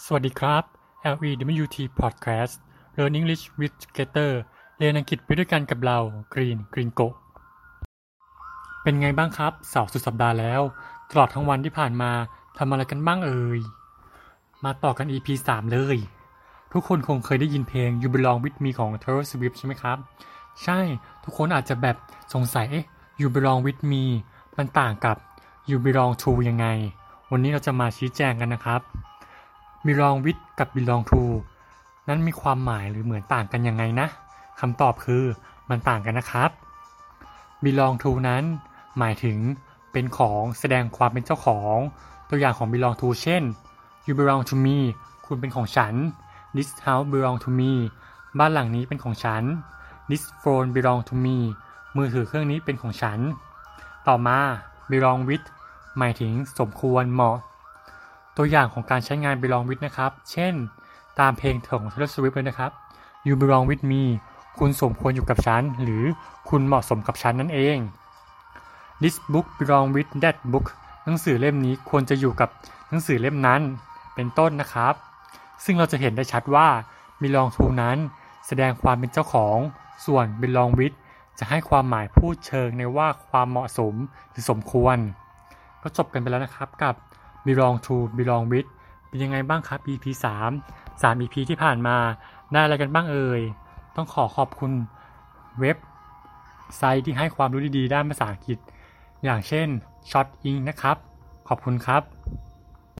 สวัสดีครับ LEWT Podcast Learn English with Together เรียนอังกฤษไปด้วยกันกับเรา Green Green Go เป็นไงบ้างครับเสาร์สุดสัปดาห์แล้ว ตลอดทั้งวันที่ผ่านมาทำอะไรกันบ้างเอ่ย มาต่อกัน EP 3 เลย ทุกคนคงเคยได้ยินเพลง You Belong With Me ของ Taylor Swift ใช่ไหมครับ ใช่ ทุกคนอาจจะแบบสงสัยเอ๊ะ You Belong With Me มันต่างกับ You Belong To ยังไง วันนี้เราจะมาชี้แจงกันนะครับ belong with กับ belong to นั้นมีความหมายหรือเหมือนต่างกันยังไงนะคำตอบคือมันต่างกันนะครับ belong to นั้น หมายถึงเป็นของแสดงความเป็นเจ้าของ ตัวอย่างของ belong to เช่น you belong to me คุณเป็นของฉัน this house belong to me บ้านหลังนี้เป็นของฉัน this phone belong to me มือถือเครื่องนี้เป็นของฉัน ต่อมา belong with หมายถึงสมควรเหมาะ ตัวอย่างของการใช้งาน belong with นะครับ เช่น ตามเพลงของ Taylor Swift เลยนะครับ you belong with me คุณสมควรอยู่กับฉัน หรือคุณเหมาะสมกับฉันนั่นเอง this book belong with that book หนังสือเล่มนี้ควรจะอยู่กับหนังสือเล่มนั้น เป็นต้นนะครับ ซึ่งเราจะเห็นได้ชัดว่า belong to นั้น แสดงความเป็นเจ้าของ ส่วน belong with จะให้ความหมายพูดเชิงในว่าความเหมาะสมหรือสมควร ก็จบกันไปแล้วนะครับกับ belong to belong with เป็นยังไงบ้างครับ EP 3 3 EP ที่ผ่านมาได้อะไรกันบ้างเอ่ย ต้องขอขอบคุณเว็บไซต์ที่ให้ความรู้ดีๆ ด้านภาษาอังกฤษ อย่างเช่น Shot Ink นะครับ ขอบคุณครับ